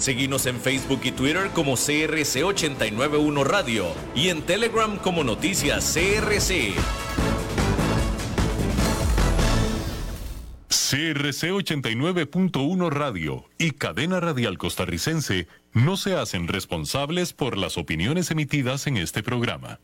Seguimos en Facebook y Twitter como CRC891 Radio y en Telegram como Noticias CRC. CRC 89.1 Radio y Cadena Radial Costarricense no se hacen responsables por las opiniones emitidas en este programa.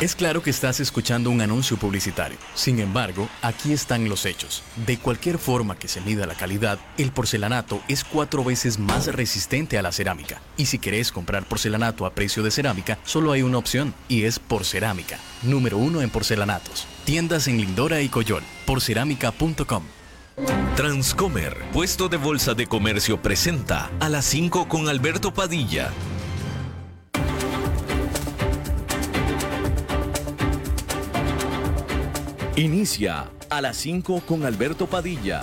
Es claro que estás escuchando un anuncio publicitario. Sin embargo, aquí están los hechos. De cualquier forma que se mida la calidad, el porcelanato es cuatro veces más resistente a la cerámica. Y si querés comprar porcelanato a precio de cerámica, solo hay una opción, y es Porcerámica, número uno en porcelanatos. Tiendas en Lindora y Coyol, porcerámica.com. Transcomer, puesto de bolsa de comercio, presenta a las 5 con Alberto Padilla. Inicia a las 5 con Alberto Padilla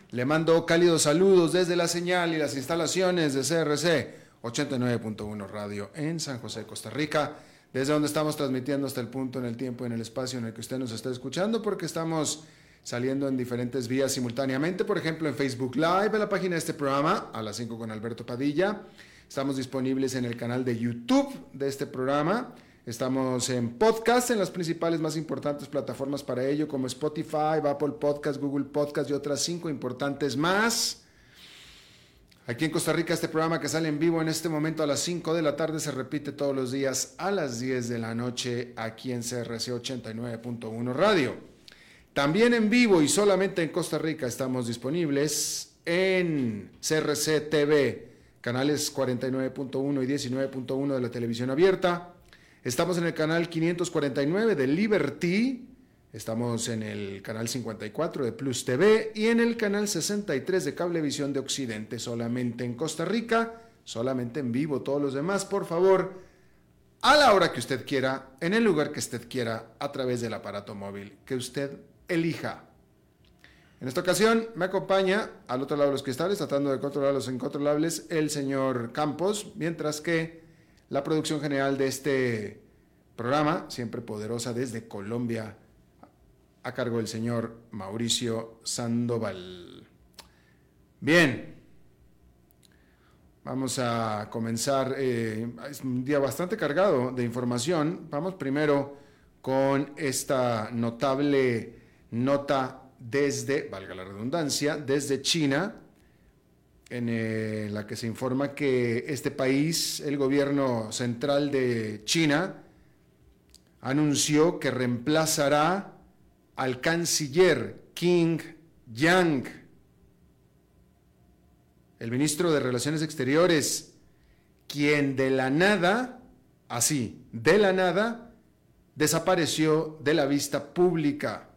Le mando cálidos saludos desde la señal y las instalaciones de CRC 89.1 Radio en San José, Costa Rica, desde donde estamos transmitiendo hasta el punto en el tiempo y en el espacio en el que usted nos está escuchando, porque estamos saliendo en diferentes vías simultáneamente, por ejemplo en Facebook Live, en la página de este programa, a las 5 con Alberto Padilla. Estamos disponibles en el canal de YouTube de este programa Estamos en podcast en las principales más importantes plataformas para ello, como Spotify, Apple Podcast, Google Podcast y otras cinco importantes más. Aquí en Costa Rica este programa que sale en vivo en este momento a las 5 de la tarde se repite todos los días a las 10 de la noche aquí en CRC 89.1 Radio. También en vivo y solamente en Costa Rica estamos disponibles en CRC TV, canales 49.1 y 19.1 de la televisión abierta Estamos en el canal 549 de Liberty, estamos en el canal 54 de Plus TV y en el canal 63 de Cablevisión de Occidente, solamente en Costa Rica, solamente en vivo. Todos los demás, por favor, a la hora que usted quiera, en el lugar que usted quiera, a través del aparato móvil que usted elija. En esta ocasión me acompaña al otro lado de los cristales, tratando de controlar los incontrolables, el señor Campos, mientras que la producción general de este programa, siempre poderosa desde Colombia, a cargo del señor Mauricio Sandoval. Bien, vamos a comenzar. Eh, es un día bastante cargado de información. Vamos primero con esta notable nota desde, valga la redundancia, desde China, en eh, la que se informa que este país, el gobierno central de China, anunció que reemplazará al canciller King Yang, el ministro de Relaciones Exteriores, quien de la nada, así, de la nada, desapareció de la vista pública,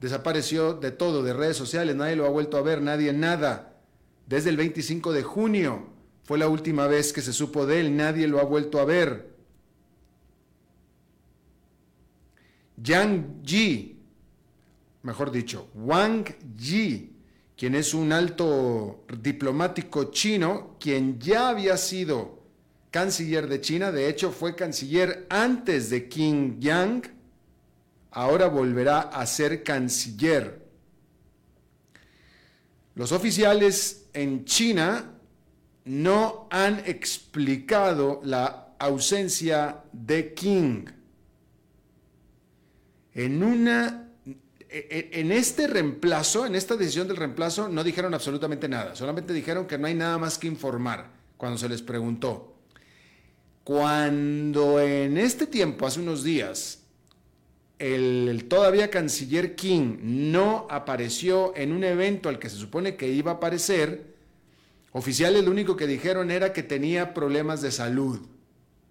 desapareció de todo, de redes sociales, nadie lo ha vuelto a ver, nadie nada desde el 25 de junio fue la última vez que se supo de él, nadie lo ha vuelto a ver. Yang Ji, mejor dicho, Wang Yi, quien es un alto diplomático chino, quien ya había sido canciller de China, de hecho fue canciller antes de Qin Yang, ahora volverá a ser canciller. Los oficiales en China no han explicado la ausencia de King. En una e, e, en este reemplazo, en esta decisión del reemplazo, no dijeron absolutamente nada, solamente dijeron que no hay nada más que informar cuando se les preguntó. Cuando en este tiempo, hace unos días, el, todavía canciller King no apareció en un evento al que se supone que iba a aparecer, oficiales lo único que dijeron era que tenía problemas de salud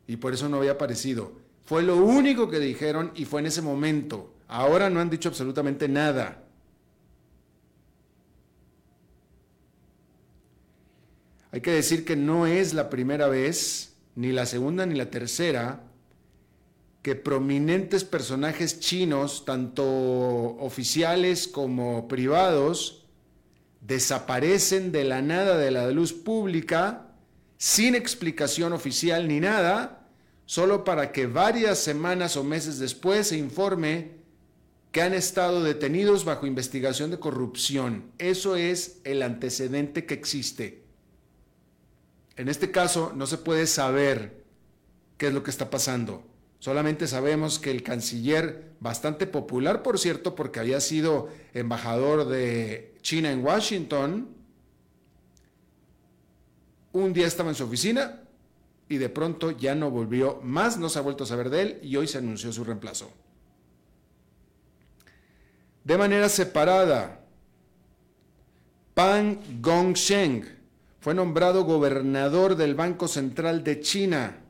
y por eso no había aparecido. Fue lo único que dijeron y fue en ese momento. Ahora no han dicho absolutamente nada. Hay que decir que no es la primera vez, ni la segunda ni la tercera, que prominentes personajes chinos, tanto oficiales como privados, desaparecen de la nada de la luz pública sin explicación oficial ni nada, solo para que varias semanas o meses después se informe que han estado detenidos bajo investigación de corrupción. Eso es el antecedente que existe. En este caso no se puede saber qué es lo que está pasando. Solamente sabemos que el canciller, bastante popular por cierto, porque había sido embajador de China en Washington, un día estaba en su oficina y de pronto ya no volvió más, no se ha vuelto a saber de él y hoy se anunció su reemplazo. De manera separada, Pan Gongsheng fue nombrado gobernador del Banco Central de China.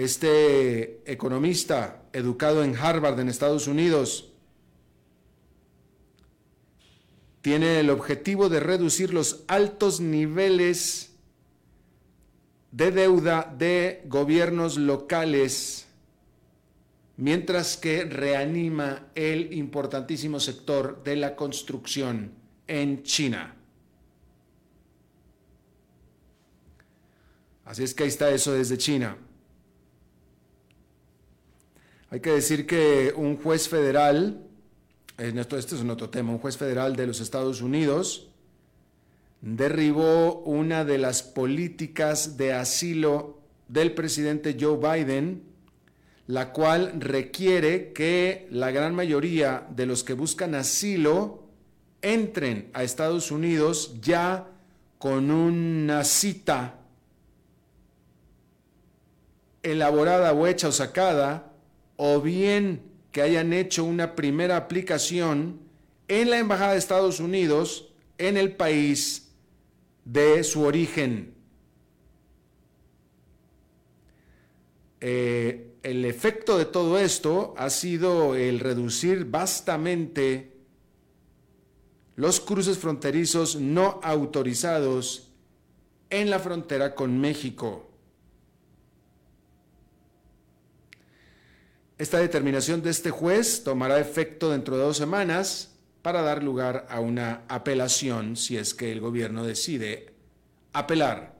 Este economista, educado en Harvard en Estados Unidos, tiene el objetivo de reducir los altos niveles de deuda de gobiernos locales, mientras que reanima el importantísimo sector de la construcción en China. Así es que ahí está eso desde China. Hay que decir que un juez federal, esto, este es un otro tema, un juez federal de los Estados Unidos derribó una de las políticas de asilo del presidente Joe Biden, la cual requiere que la gran mayoría de los que buscan asilo entren a Estados Unidos ya con una cita elaborada o hecha o sacada, o bien que hayan hecho una primera aplicación en la Embajada de Estados Unidos en el país de su origen. Eh, el efecto de todo esto ha sido el reducir vastamente los cruces fronterizos no autorizados en la frontera con México. Esta determinación de este juez tomará efecto dentro de dos semanas para dar lugar a una apelación si es que el gobierno decide apelar.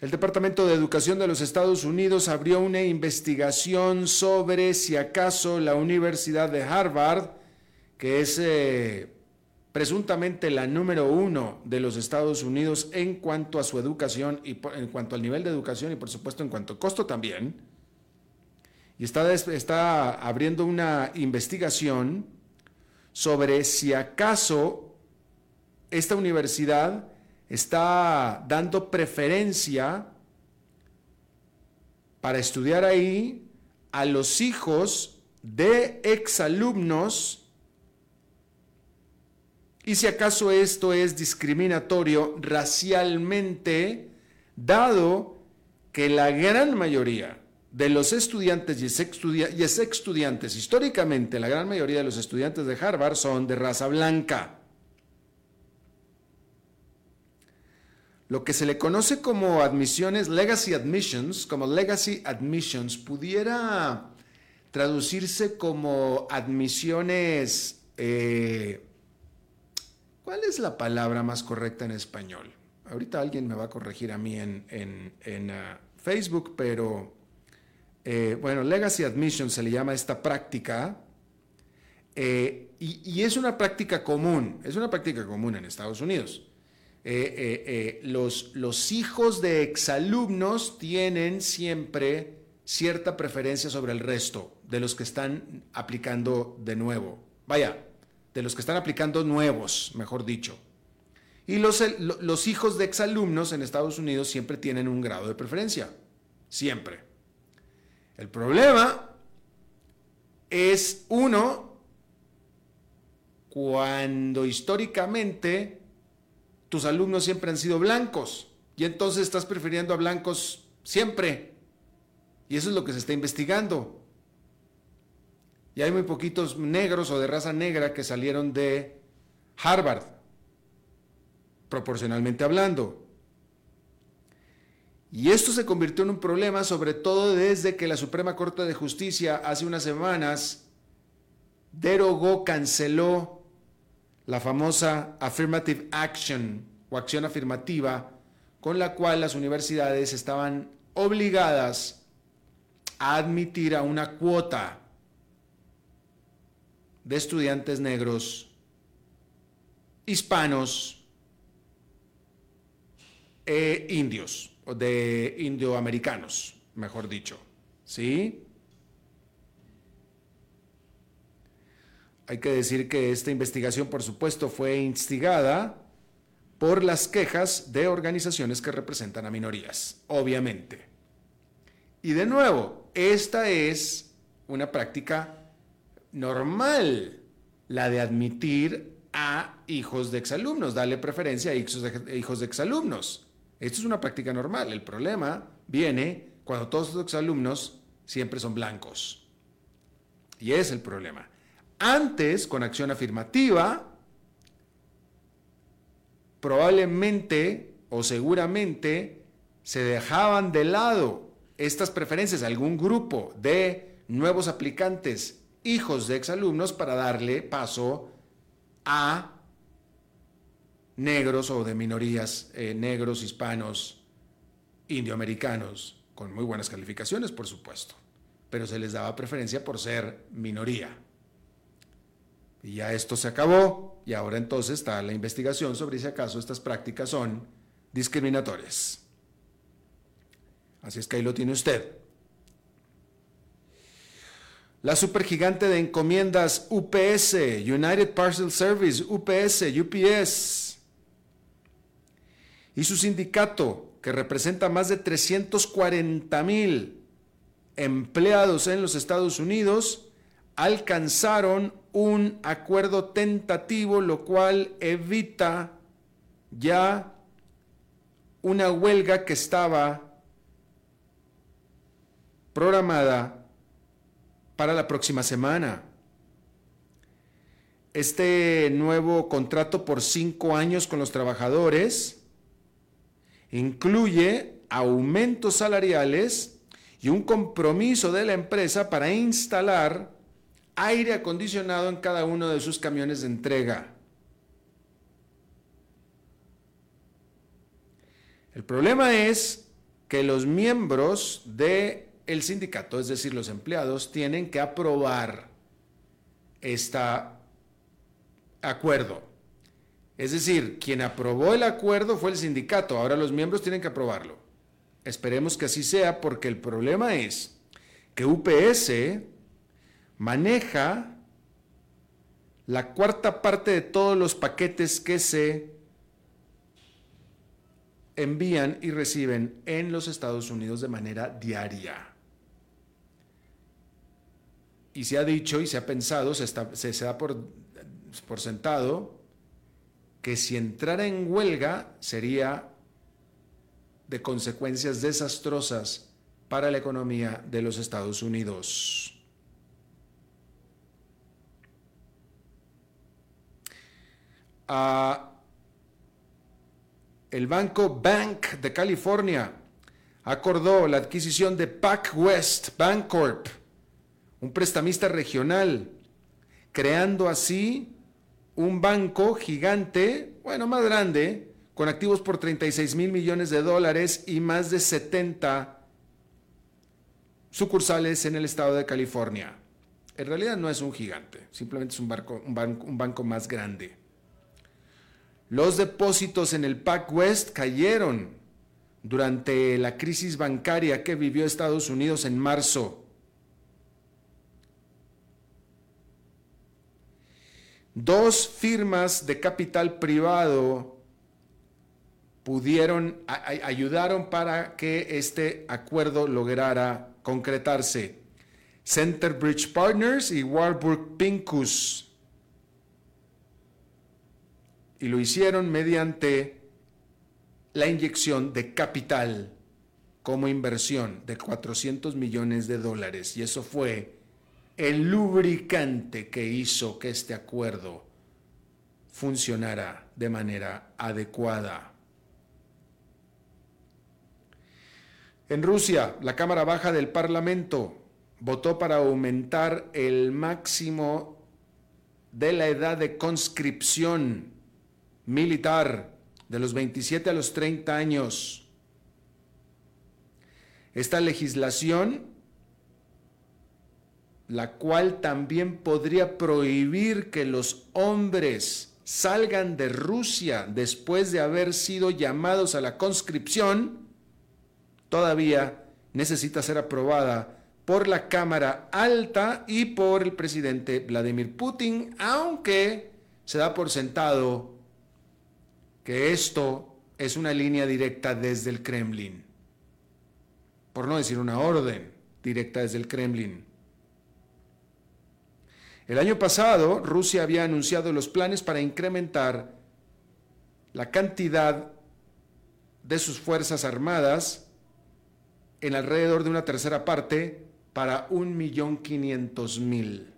El Departamento de Educación de los Estados Unidos abrió una investigación sobre si acaso la Universidad de Harvard, que es eh, presuntamente la número uno de los Estados Unidos en cuanto a su educación y en cuanto al nivel de educación y por supuesto en cuanto a costo también. Y está, está abriendo una investigación sobre si acaso esta universidad está dando preferencia para estudiar ahí a los hijos de exalumnos y si acaso esto es discriminatorio racialmente, dado que la gran mayoría de los estudiantes y ex estudiantes, históricamente la gran mayoría de los estudiantes de Harvard son de raza blanca. Lo que se le conoce como admisiones, legacy admissions, como legacy admissions, pudiera traducirse como admisiones eh, ¿Cuál es la palabra más correcta en español? Ahorita alguien me va a corregir a mí en, uh, Facebook, pero eh, bueno, Legacy Admission se le llama esta práctica eh, y, es una práctica común, es una práctica común en Estados Unidos. Eh, los hijos de exalumnos tienen siempre cierta preferencia sobre el resto de los que están aplicando de nuevo. Vaya, de los que están aplicando nuevos, mejor dicho. Y los, los hijos de exalumnos en Estados Unidos siempre tienen un grado de preferencia, siempre. El problema es uno, cuando históricamente tus alumnos siempre han sido blancos y entonces estás prefiriendo a blancos siempre. Y eso es lo que se está investigando. Y hay muy poquitos negros o de raza negra que salieron de Harvard, proporcionalmente hablando. Y esto se convirtió en un problema, sobre todo desde que la Suprema Corte de Justicia hace unas semanas derogó, canceló la famosa affirmative action o acción afirmativa con la cual las universidades estaban obligadas a admitir a una cuota de estudiantes negros, hispanos e indios, o de indioamericanos, mejor dicho. ¿Sí? Hay que decir que esta investigación, por supuesto, fue instigada por las quejas de organizaciones que representan a minorías, obviamente. Y de nuevo, esta es una práctica normal, la de admitir a hijos de exalumnos, darle preferencia a hijos de, exalumnos. Esto es una práctica normal. El problema viene cuando todos los exalumnos siempre son blancos. Y es el problema. Antes, con acción afirmativa, probablemente o seguramente se dejaban de lado estas preferencias a algún grupo de nuevos aplicantes, hijos de exalumnos, para darle paso a negros o de minorías, eh, negros, hispanos, indioamericanos, con muy buenas calificaciones, por supuesto, pero se les daba preferencia por ser minoría. Y ya esto se acabó y ahora entonces está la investigación sobre si acaso estas prácticas son discriminatorias. Así es que ahí lo tiene usted. La supergigante de encomiendas UPS, United Parcel Service, UPS, UPS, y su sindicato, que representa más de 340 mil empleados en los Estados Unidos, alcanzaron un acuerdo tentativo, lo cual evita ya una huelga que estaba programada para la próxima semana. Este nuevo contrato por cinco años con los trabajadores incluye aumentos salariales y un compromiso de la empresa para instalar aire acondicionado en cada uno de sus camiones de entrega. El problema es que los miembros del el sindicato, es decir, los empleados, tienen que aprobar este acuerdo. Es decir, quien aprobó el acuerdo fue el sindicato, ahora los miembros tienen que aprobarlo. Esperemos que así sea porque el problema es que UPS maneja la cuarta parte de todos los paquetes que se envían y reciben en los Estados Unidos de manera diaria. Y se ha dicho y se ha pensado, se, se, da por, por sentado, que si entrara en huelga sería de consecuencias desastrosas para la economía de los Estados Unidos. el Banco Bank de California acordó la adquisición de PacWest Bancorp, un prestamista regional, creando así un banco gigante, bueno, más grande, con activos por 36 mil millones de dólares y más de 70 sucursales en el estado de California. En realidad no es un gigante, simplemente es un, un banco más grande. Los depósitos en el PacWest cayeron durante la crisis bancaria que vivió Estados Unidos en marzo. Dos firmas de capital privado pudieron, ayudaron para que este acuerdo lograra concretarse. Centerbridge Partners y Warburg Pincus y lo hicieron mediante la inyección de capital como inversión de 400 millones de dólares. Y eso fue el lubricante que hizo que este acuerdo funcionara de manera adecuada. En Rusia, la Cámara Baja del Parlamento votó para aumentar el máximo de la edad de conscripción militar de los 27 a los 30 años. Esta legislación, la cual también podría prohibir que los hombres salgan de Rusia después de haber sido llamados a la conscripción, todavía necesita ser aprobada por la Cámara Alta y por el presidente Vladimir Putin, aunque se da por sentado que esto es una línea directa desde el Kremlin, por no decir una orden directa desde el Kremlin. El año pasado, Rusia había anunciado los planes para incrementar la cantidad de sus fuerzas armadas en alrededor de una tercera parte para un millón quinientos mil.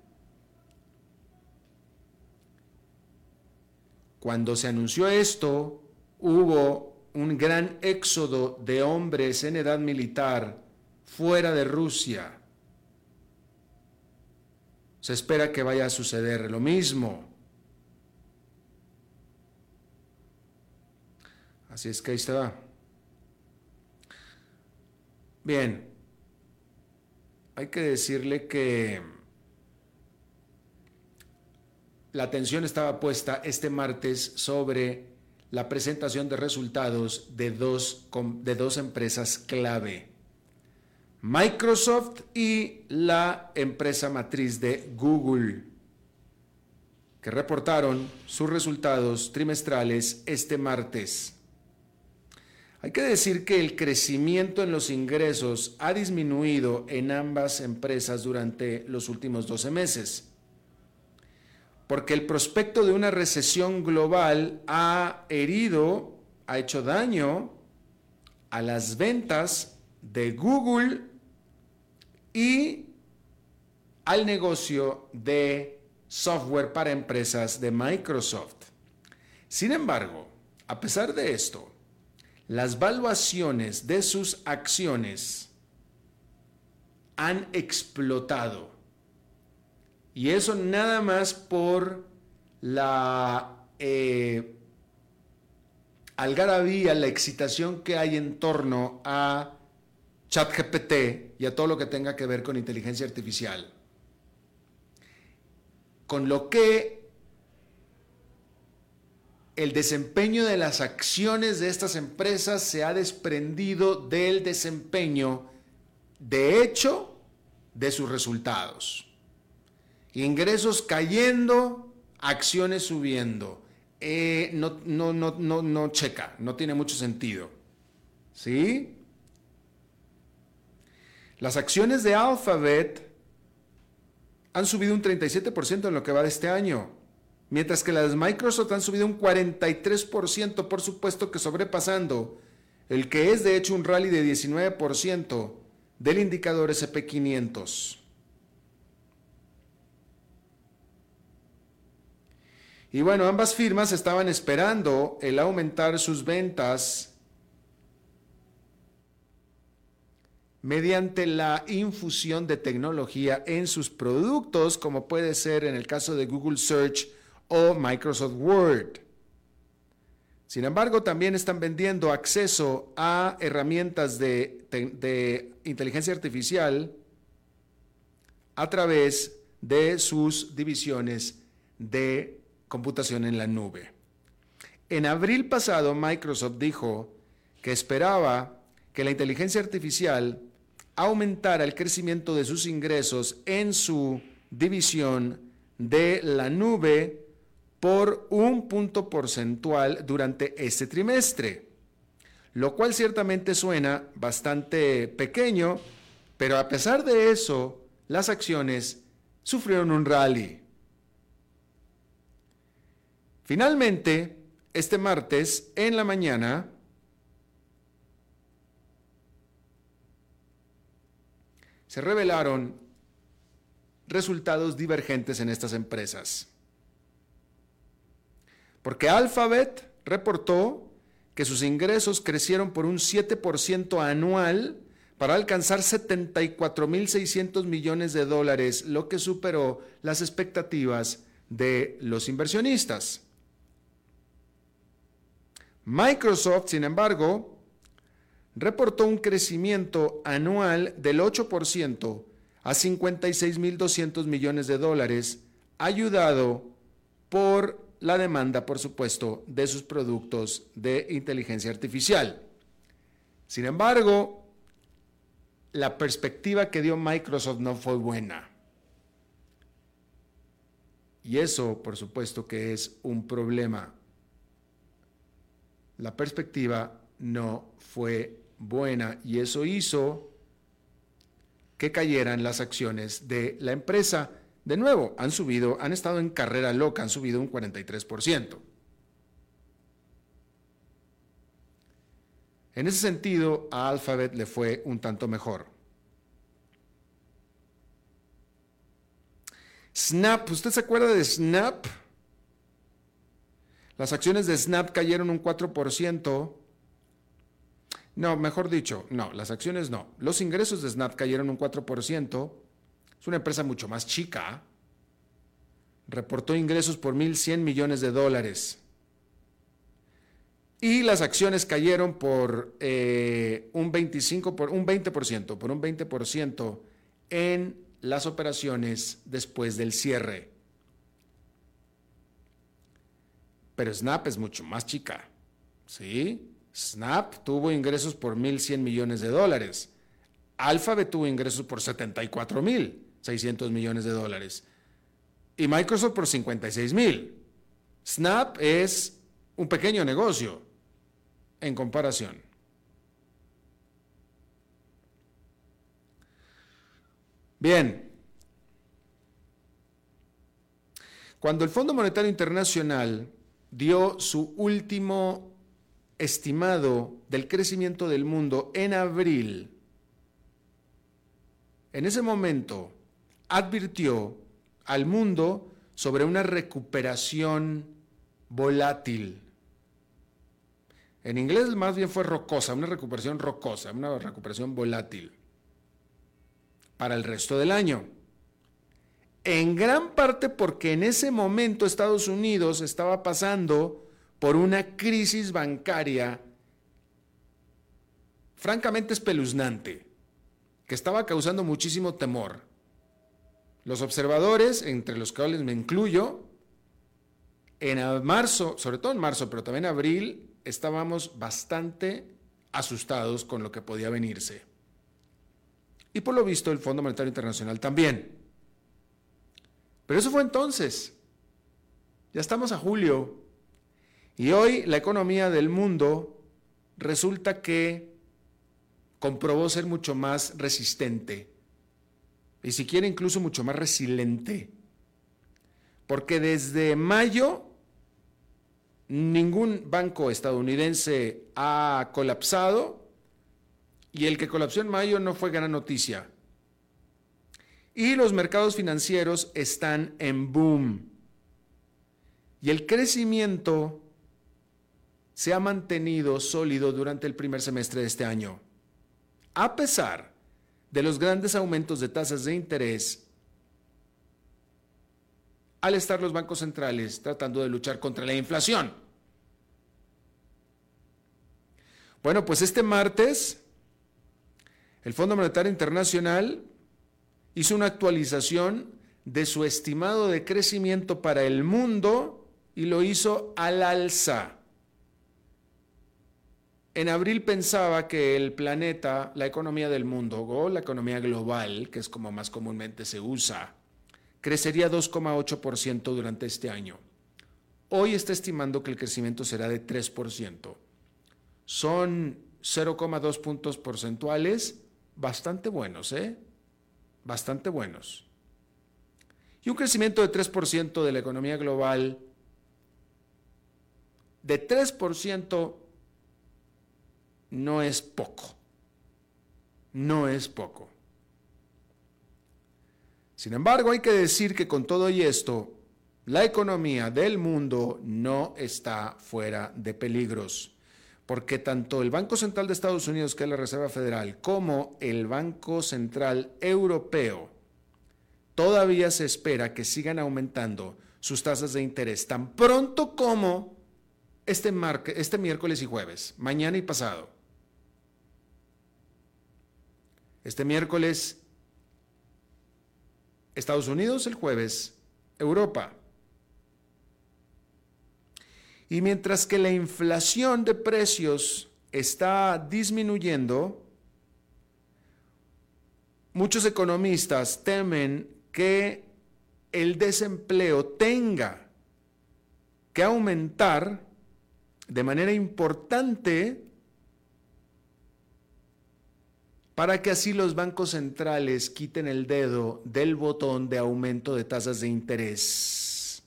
Cuando se anunció esto, hubo un gran éxodo de hombres en edad militar fuera de Rusia. Se espera que vaya a suceder lo mismo. Así es que ahí está. Bien, hay que decirle que la atención estaba puesta este martes sobre la presentación de resultados de dos, de dos empresas clave, Microsoft y la empresa matriz de Google, que reportaron sus resultados trimestrales este martes. Hay que decir que el crecimiento en los ingresos ha disminuido en ambas empresas durante los últimos 12 meses, porque el prospecto de una recesión global ha herido, ha hecho daño a las ventas de Google y al negocio de software para empresas de Microsoft. Sin embargo, a pesar de esto, las valuaciones de sus acciones han explotado. Y eso nada más por la eh, algarabía, la excitación que hay en torno a ChatGPT y a todo lo que tenga que ver con inteligencia artificial. Con lo que el desempeño de las acciones de estas empresas se ha desprendido del desempeño de hecho de sus resultados. Ingresos cayendo, acciones subiendo. Eh, no, no, no, no, no checa, no tiene mucho sentido. ¿Sí? Las acciones de Alphabet han subido un 37% en lo que va de este año mientras que las de Microsoft han subido un 43%, por supuesto que sobrepasando el que es de hecho un rally de 19% del indicador SP500. Y bueno, ambas firmas estaban esperando el aumentar sus ventas mediante la infusión de tecnología en sus productos, como puede ser en el caso de Google Search o Microsoft Word. Sin embargo, también están vendiendo acceso a herramientas de, inteligencia artificial a través de sus divisiones de computación en la nube. En abril pasado, Microsoft dijo que esperaba que la inteligencia artificial aumentara el crecimiento de sus ingresos en su división de la nube por un punto porcentual durante este trimestre, lo cual ciertamente suena bastante pequeño, pero a pesar de eso, las acciones sufrieron un rally. Finalmente, este martes en la mañana, se revelaron resultados divergentes en estas empresas. Porque Alphabet reportó que sus ingresos crecieron por un 7% anual para alcanzar 74.600 millones de dólares, lo que superó las expectativas de los inversionistas. Microsoft, sin embargo, reportó un crecimiento anual del 8% a 56.200 millones de dólares, ayudado por la demanda, por supuesto, de sus productos de inteligencia artificial. Sin embargo, la perspectiva que dio Microsoft no fue buena. Y eso, por supuesto, que es un problema. La perspectiva no fue buena y eso hizo que cayeran las acciones de la empresa. De nuevo, han subido, han estado en carrera loca, han subido un 43%. En ese sentido, a Alphabet le fue un tanto mejor. Snap, ¿usted se acuerda de Snap? Las acciones de Snap cayeron un 4%. No, mejor dicho, no, las acciones no. Los ingresos de Snap cayeron un 4%. Es una empresa mucho más chica. Reportó ingresos por 1.100 millones de dólares. Y las acciones cayeron por eh, un 25, por un 20%, por un 20% en las operaciones después del cierre. Pero Snap es mucho más chica. ¿Sí? Snap tuvo ingresos por 1.100 millones de dólares. Alphabet tuvo ingresos por 74.600 millones de dólares. Y Microsoft por 56.000. Snap es un pequeño negocio en comparación. Bien. Cuando el Fondo Monetario Internacional dio su último estimado del crecimiento del mundo en abril, en ese momento advirtió al mundo sobre una recuperación volátil. En inglés más bien fue rocosa, una recuperación rocosa, una recuperación volátil para el resto del año. En gran parte porque en ese momento Estados Unidos estaba pasando por una crisis bancaria francamente espeluznante, que estaba causando muchísimo temor. Los observadores, entre los cuales me incluyo, en marzo, sobre todo en marzo, pero también en abril, estábamos bastante asustados con lo que podía venirse. Y por lo visto el Fondo Monetario Internacional también. Pero eso fue entonces. Ya estamos a julio y hoy la economía del mundo resulta que comprobó ser mucho más resistente y si quiere incluso mucho más resiliente. Porque desde mayo ningún banco estadounidense ha colapsado y el que colapsó en mayo no fue gran noticia. Y los mercados financieros están en boom. Y el crecimiento se ha mantenido sólido durante el primer semestre de este año, a pesar de los grandes aumentos de tasas de interés al estar los bancos centrales tratando de luchar contra la inflación. Bueno, pues este martes el Fondo Monetario Internacional hizo una actualización de su estimado de crecimiento para el mundo y lo hizo al alza. En abril pensaba que el planeta, la economía del mundo o la economía global, que es como más comúnmente se usa, crecería 2,8% durante este año. Hoy está estimando que el crecimiento será de 3%. Son 0,2 puntos porcentuales bastante buenos, ¿eh? Bastante buenos. Y un crecimiento de 3% de la economía global, de 3% no es poco. No es poco. Sin embargo, hay que decir que con todo y esto, la economía del mundo no está fuera de peligros, porque tanto el Banco Central de Estados Unidos, que es la Reserva Federal, como el Banco Central Europeo, todavía se espera que sigan aumentando sus tasas de interés tan pronto como este, este miércoles y jueves, mañana y pasado. Este miércoles Estados Unidos, el jueves Europa. Y mientras que la inflación de precios está disminuyendo, muchos economistas temen que el desempleo tenga que aumentar de manera importante para que así los bancos centrales quiten el dedo del botón de aumento de tasas de interés.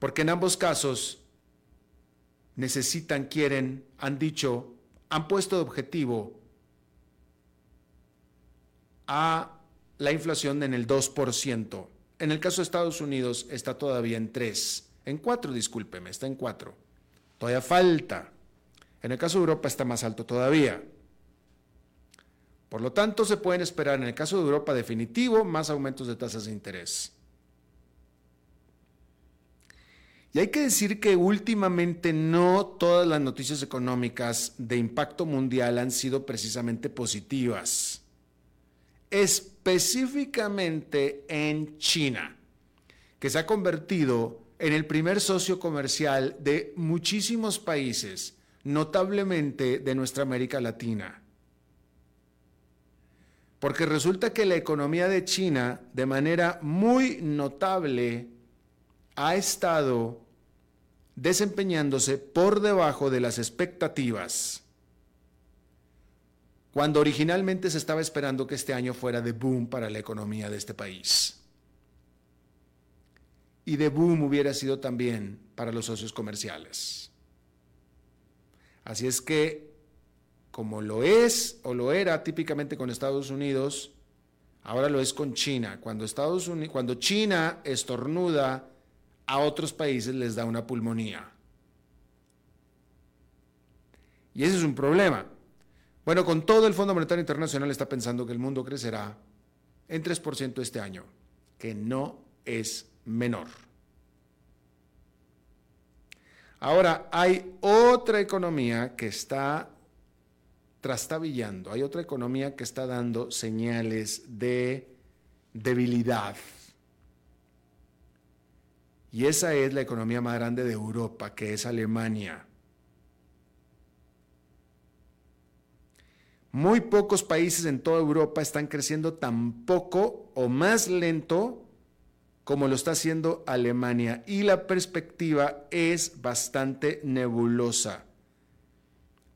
Porque en ambos casos necesitan, quieren, han dicho, han puesto de objetivo a la inflación en el 2%. En el caso de Estados Unidos está todavía en 3, en 4, discúlpeme, está en 4. Todavía falta. En el caso de Europa está más alto todavía. Por lo tanto, se pueden esperar en el caso de Europa definitivo más aumentos de tasas de interés. Y hay que decir que últimamente no todas las noticias económicas de impacto mundial han sido precisamente positivas específicamente en China, que se ha convertido en el primer socio comercial de muchísimos países, notablemente de nuestra América Latina. Porque resulta que la economía de China, de manera muy notable, ha estado desempeñándose por debajo de las expectativas cuando originalmente se estaba esperando que este año fuera de boom para la economía de este país. Y de boom hubiera sido también para los socios comerciales. Así es que, como lo es o lo era típicamente con Estados Unidos, ahora lo es con China. Cuando, Estados Unidos, cuando China estornuda, a otros países les da una pulmonía. Y ese es un problema. Bueno, con todo el Fondo Monetario Internacional está pensando que el mundo crecerá en 3% este año, que no es menor. Ahora, hay otra economía que está trastabillando, hay otra economía que está dando señales de debilidad. Y esa es la economía más grande de Europa, que es Alemania. Muy pocos países en toda Europa están creciendo tan poco o más lento como lo está haciendo Alemania y la perspectiva es bastante nebulosa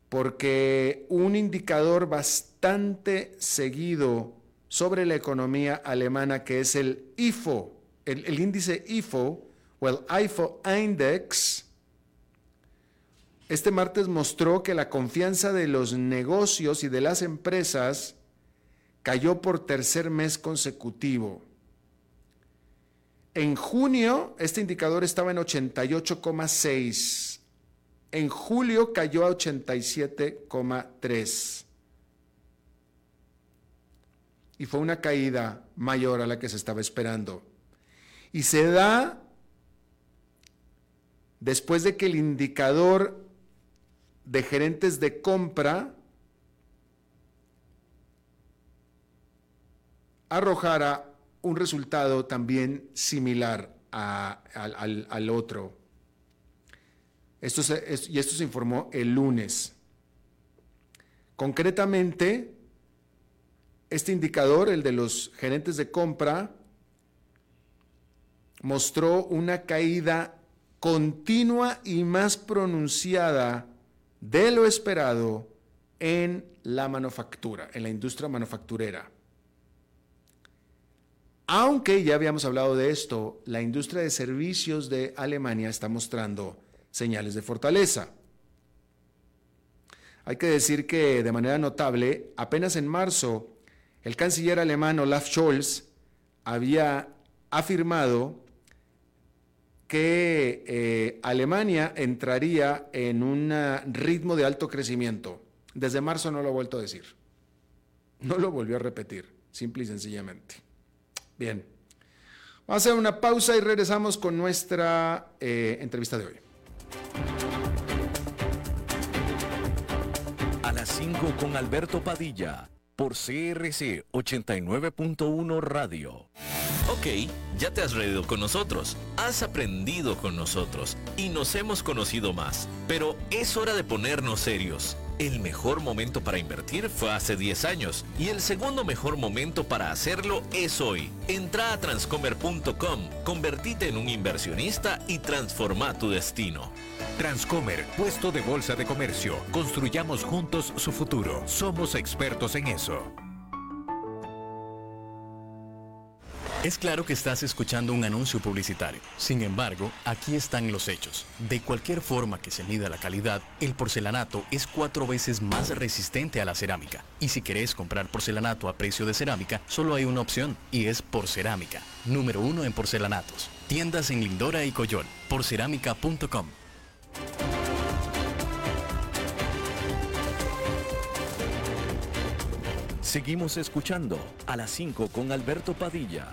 porque un indicador bastante seguido sobre la economía alemana que es el IFO, el, índice IFO o el IFO Index, este martes mostró que la confianza de los negocios y de las empresas cayó por tercer mes consecutivo. En junio, este indicador estaba en 88,6. En julio cayó a 87,3. Y fue una caída mayor a la que se estaba esperando. Y se da después de que el indicador de gerentes de compra arrojara un resultado también similar al, otro. Esto y esto se informó el lunes. Concretamente, este indicador, el de los gerentes de compra, mostró una caída continua y más pronunciada de lo esperado en la manufactura, en la industria manufacturera. Aunque ya habíamos hablado de esto, la industria de servicios de Alemania está mostrando señales de fortaleza. Hay que decir que de manera notable, apenas en marzo, el canciller alemán Olaf Scholz había afirmado que eh, Alemania entraría en un ritmo de alto crecimiento. Desde marzo no lo ha vuelto a decir. No lo volvió a repetir, simple y sencillamente. Bien. Vamos a hacer una pausa y regresamos con nuestra eh, entrevista de hoy. A las 5 con Alberto Padilla por CRC 89.1 Radio. Ok, ya te has reído con nosotros, has aprendido con nosotros y nos hemos conocido más, pero es hora de ponernos serios. El mejor momento para invertir fue hace 10 años y el segundo mejor momento para hacerlo es hoy. Entra a transcomer.com, convertite en un inversionista y transforma tu destino. Transcomer, puesto de bolsa de comercio. Construyamos juntos su futuro. Somos expertos en eso. Es claro que estás escuchando un anuncio publicitario. Sin embargo, aquí están los hechos. De cualquier forma que se mida la calidad, el porcelanato es cuatro veces más resistente a la cerámica. Y si querés comprar porcelanato a precio de cerámica, solo hay una opción, y es Porcerámica. Número uno en porcelanatos. Tiendas en Lindora y Coyol. Porcerámica.com. Seguimos escuchando a las 5 con Alberto Padilla.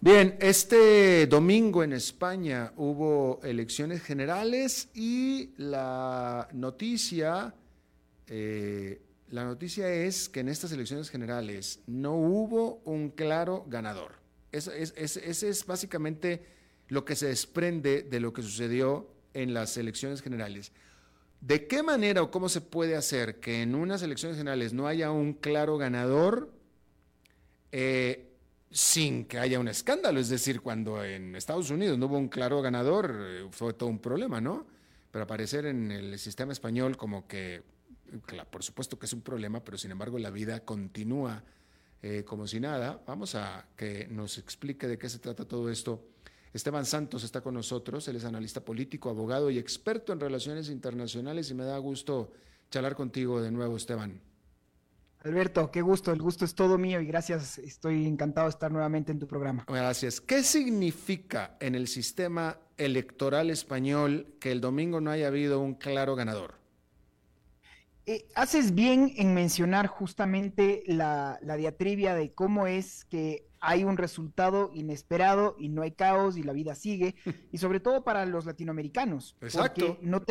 Bien, este domingo en España hubo elecciones generales y la noticia, eh, la noticia es que en estas elecciones generales no hubo un claro ganador. Ese es, básicamente lo que se desprende de lo que sucedió en las elecciones generales. ¿De qué manera o cómo se puede hacer que en unas elecciones generales no haya un claro ganador? Eh, sin que haya un escándalo. Es decir, cuando en Estados Unidos no hubo un claro ganador, eh, fue todo un problema, ¿no? Pero aparecer en el sistema español como que, por supuesto que es un problema, pero sin embargo la vida continúa eh, como si nada. Vamos a que nos explique de qué se trata todo esto. Esteban Santos está con nosotros, él es analista político, abogado y experto en relaciones internacionales y me da gusto charlar contigo de nuevo, Esteban. Alberto, qué gusto, el gusto es todo mío y gracias, estoy encantado de estar nuevamente en tu programa. Gracias. ¿Qué significa en el sistema electoral español que el domingo no haya habido un claro ganador? Eh, haces bien en mencionar justamente la, diatribia de cómo es que hay un resultado inesperado y no hay caos y la vida sigue, y sobre todo para los latinoamericanos. Exacto. Porque no,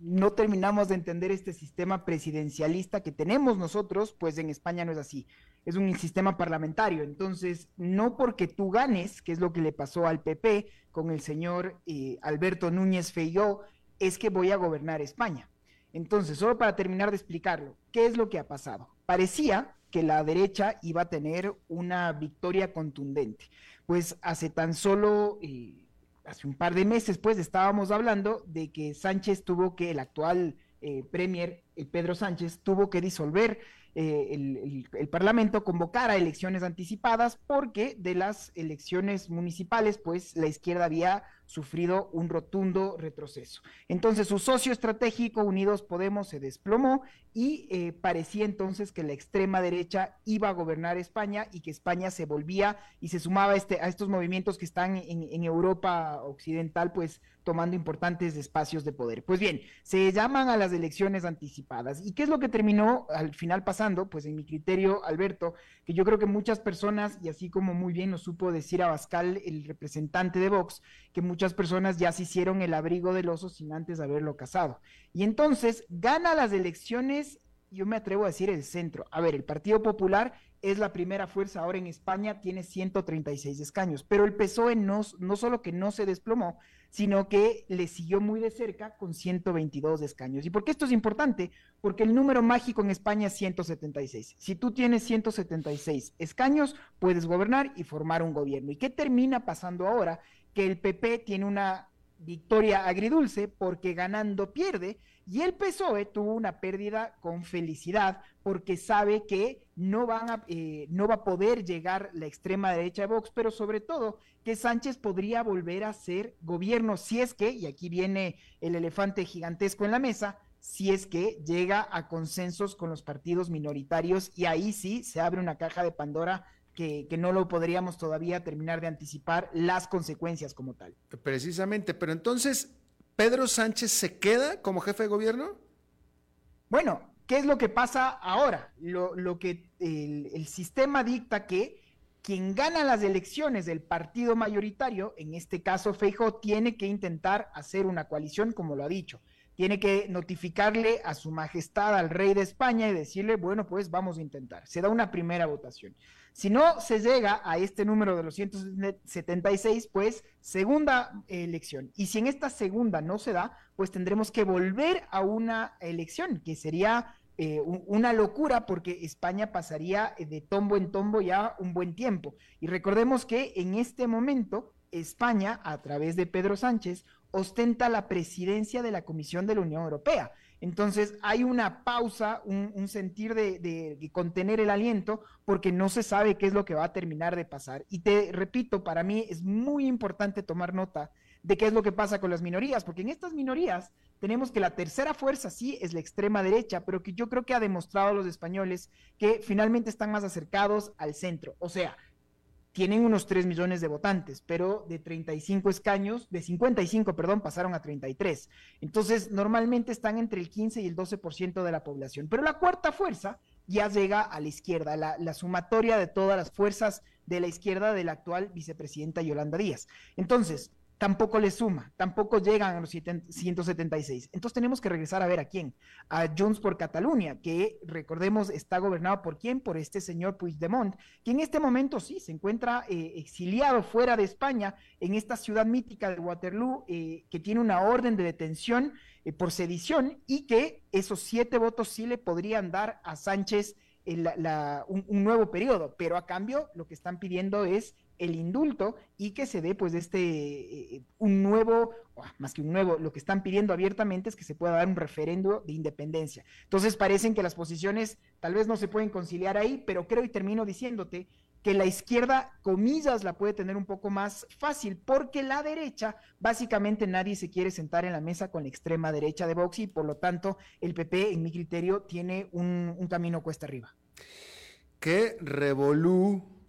no terminamos de entender este sistema presidencialista que tenemos nosotros, pues en España no es así. Es un sistema parlamentario. Entonces, no porque tú ganes, que es lo que le pasó al PP con el señor eh, Alberto Núñez Feijóo, es que voy a gobernar España. Entonces, solo para terminar de explicarlo, ¿qué es lo que ha pasado? Parecía que la derecha iba a tener una victoria contundente. Pues hace tan solo eh, hace un par de meses, pues estábamos hablando de que Sánchez tuvo que, el actual eh, premier, el Pedro Sánchez, tuvo que disolver eh, el, el, Parlamento, convocar a elecciones anticipadas, porque de las elecciones municipales, pues la izquierda había sufrido un rotundo retroceso. Entonces su socio estratégico, Unidos Podemos, se desplomó y eh, parecía entonces que la extrema derecha iba a gobernar España y que España se volvía y se sumaba este, a estos movimientos que están en Europa Occidental, pues tomando importantes espacios de poder. Pues bien, se llaman a las elecciones anticipadas. ¿Y qué es lo que terminó al final pasando? Pues en mi criterio, Alberto, que yo creo que muchas personas, y así como muy bien nos supo decir Abascal, el representante de Vox, que muchas personas ya se hicieron el abrigo del oso sin antes haberlo casado. Y entonces gana las elecciones, yo me atrevo a decir el centro. A ver, el Partido Popular es la primera fuerza ahora en España, tiene 136 escaños, pero el PSOE no, no solo que no se desplomó, sino que le siguió muy de cerca con 122 escaños. ¿Y por qué esto es importante? Porque el número mágico en España es 176. Si tú tienes 176 escaños, puedes gobernar y formar un gobierno. ¿Y qué termina pasando ahora? Que el PP tiene una victoria agridulce porque ganando pierde Y el PSOE tuvo una pérdida con felicidad porque sabe que no, van a, eh, no va a poder llegar la extrema derecha de Vox, pero sobre todo que Sánchez podría volver a ser gobierno si es que, y aquí viene el elefante gigantesco en la mesa, si es que llega a consensos con los partidos minoritarios y ahí sí se abre una caja de Pandora que, que, no lo podríamos todavía terminar de anticipar las consecuencias como tal. Precisamente, pero entonces, ¿Pedro Sánchez se queda como jefe de gobierno? Bueno, ¿qué es lo que pasa ahora? Lo, que el, el sistema dicta que quien gana las elecciones del partido mayoritario, en este caso Feijo, tiene que intentar hacer una coalición, como lo ha dicho tiene que notificarle a su majestad, al rey de España, y decirle, bueno, pues vamos a intentar. Se da una primera votación. Si no se llega a este número de los 176, pues segunda elección. Y si en esta segunda no se da, pues tendremos que volver a una elección, que sería eh, una locura porque España pasaría de tombo en tombo ya un buen tiempo. Y recordemos que en este momento España, a través de Pedro Sánchez, ostenta la presidencia de la Comisión de la Unión Europea. Entonces hay una pausa, un, sentir de, contener el aliento, porque no se sabe qué es lo que va a terminar de pasar. Y te repito, para mí es muy importante tomar nota de qué es lo que pasa con las minorías, porque en estas minorías tenemos que la tercera fuerza sí es la extrema derecha, pero que yo creo que ha demostrado a los españoles que finalmente están más acercados al centro. O sea, tienen unos 3 millones de votantes, pero de 35 escaños, de 55, perdón, pasaron a 33. Entonces, normalmente están entre el 15 y el 12% de la población. Pero la cuarta fuerza ya llega a la izquierda, la, la, sumatoria de todas las fuerzas de la izquierda de la actual vicepresidenta Yolanda Díaz. Entonces, tampoco le suma, tampoco llegan a los 176. Entonces tenemos que regresar a ver a quién, a Junts por Cataluña, que recordemos está gobernado por quién, por este señor Puigdemont, que en este momento sí se encuentra eh, exiliado fuera de España, en esta ciudad mítica de Waterloo, eh, que tiene una orden de detención eh, por sedición y que esos siete votos sí le podrían dar a Sánchez un, un nuevo periodo, pero a cambio lo que están pidiendo es el indulto y que se dé pues este eh, un nuevo, más que un nuevo, lo que están pidiendo abiertamente es que se pueda dar un referendo de independencia. Entonces parecen que las posiciones tal vez no se pueden conciliar ahí, pero creo y termino diciéndote que la izquierda, comillas, la puede tener un poco más fácil, porque la derecha, básicamente nadie se quiere sentar en la mesa con la extrema derecha de Vox y por lo tanto el PP, en mi criterio, tiene un, un camino cuesta arriba. Qué revolú